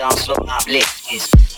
dance floor uplift. Is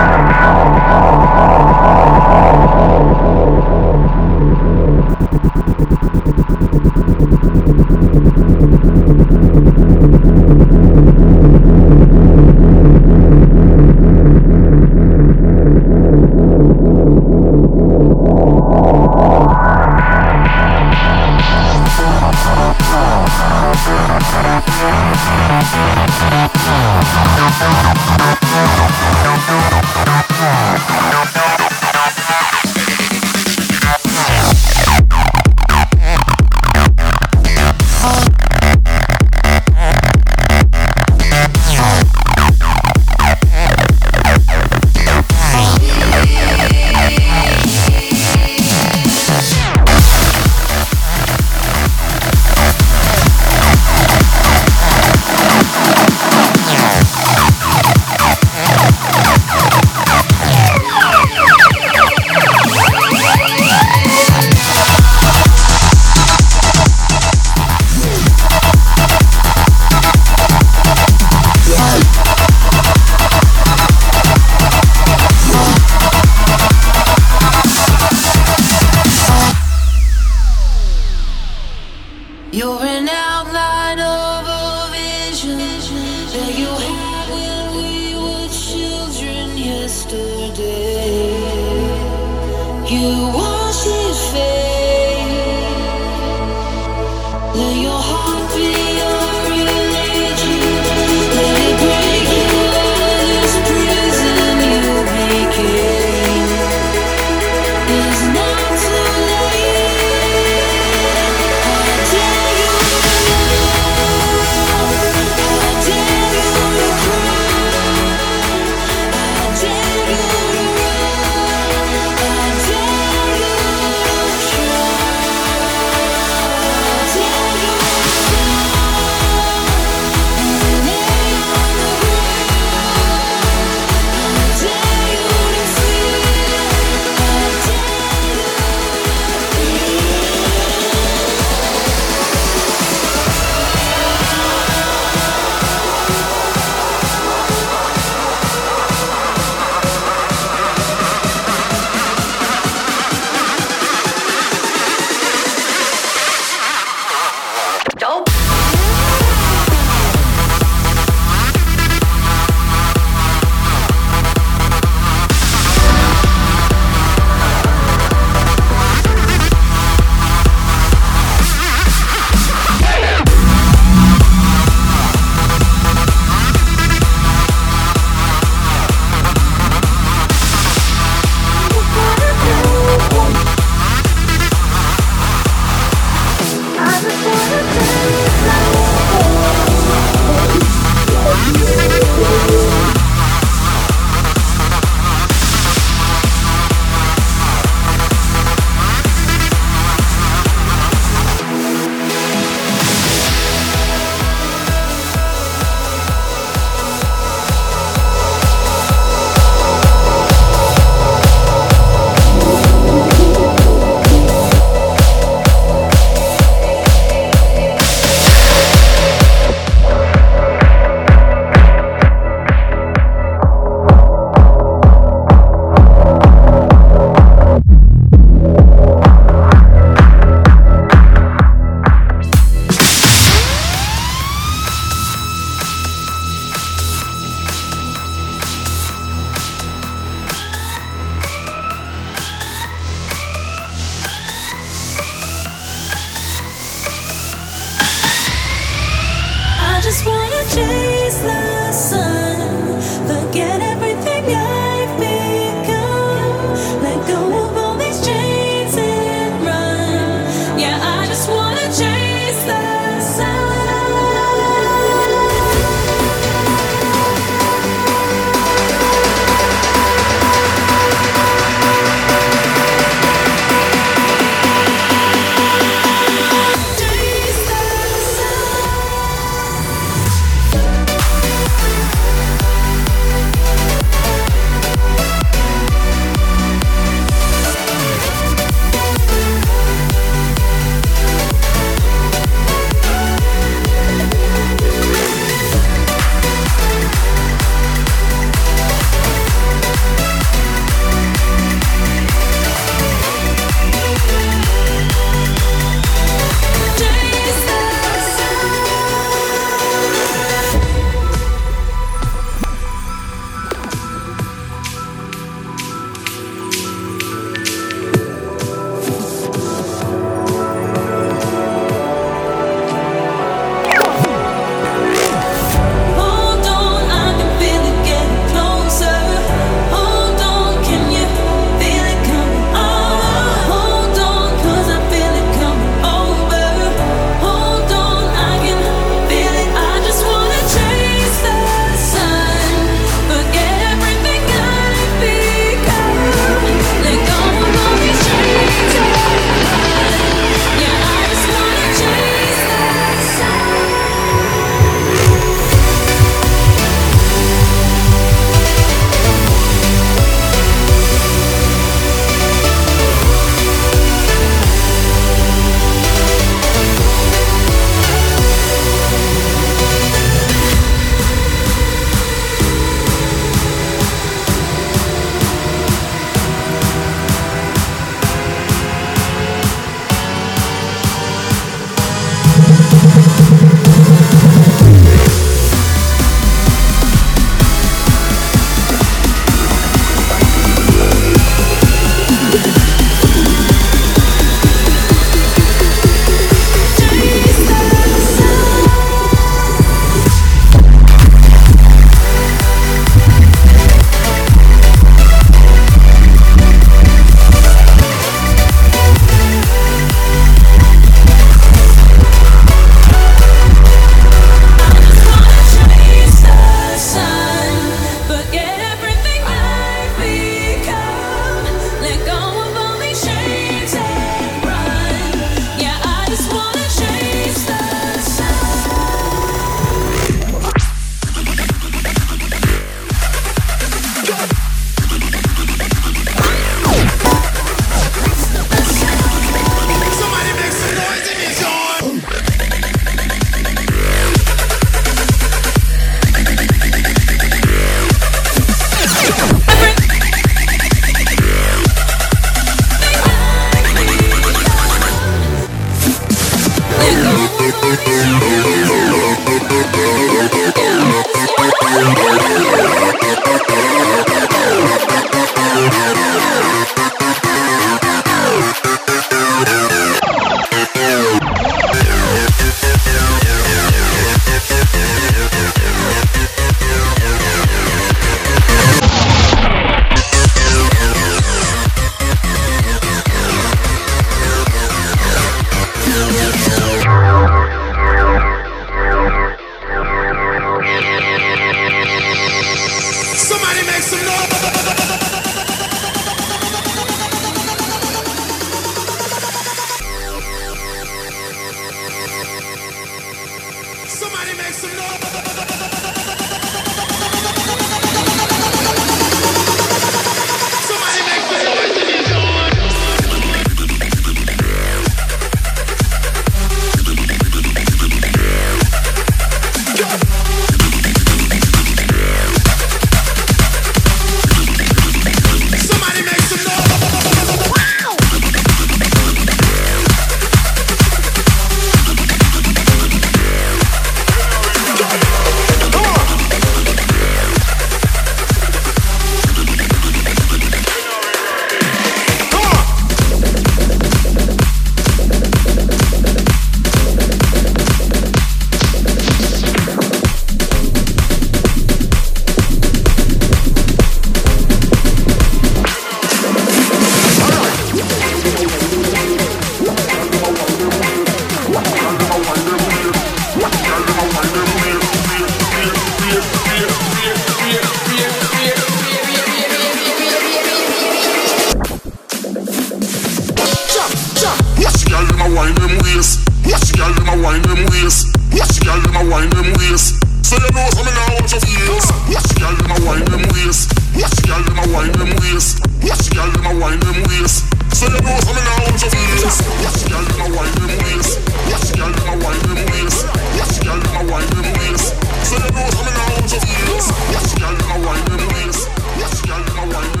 wine them waist. Watch the girl them a wine them waist. Watch the girl them a wine them waist. So you know something now what you feel. Watch the girl them a wine them waist. Watch the girl them a wine them waist. Watch the girl them a wine them waist. So you know something now what you feel. Watch the girl them a wine them waist. Watch the girl them a wine them waist. Watch the girl them a wine them waist. So you know something now what you feel. Watch the girl them a wine them waist. Watch the girl them a wine them waist.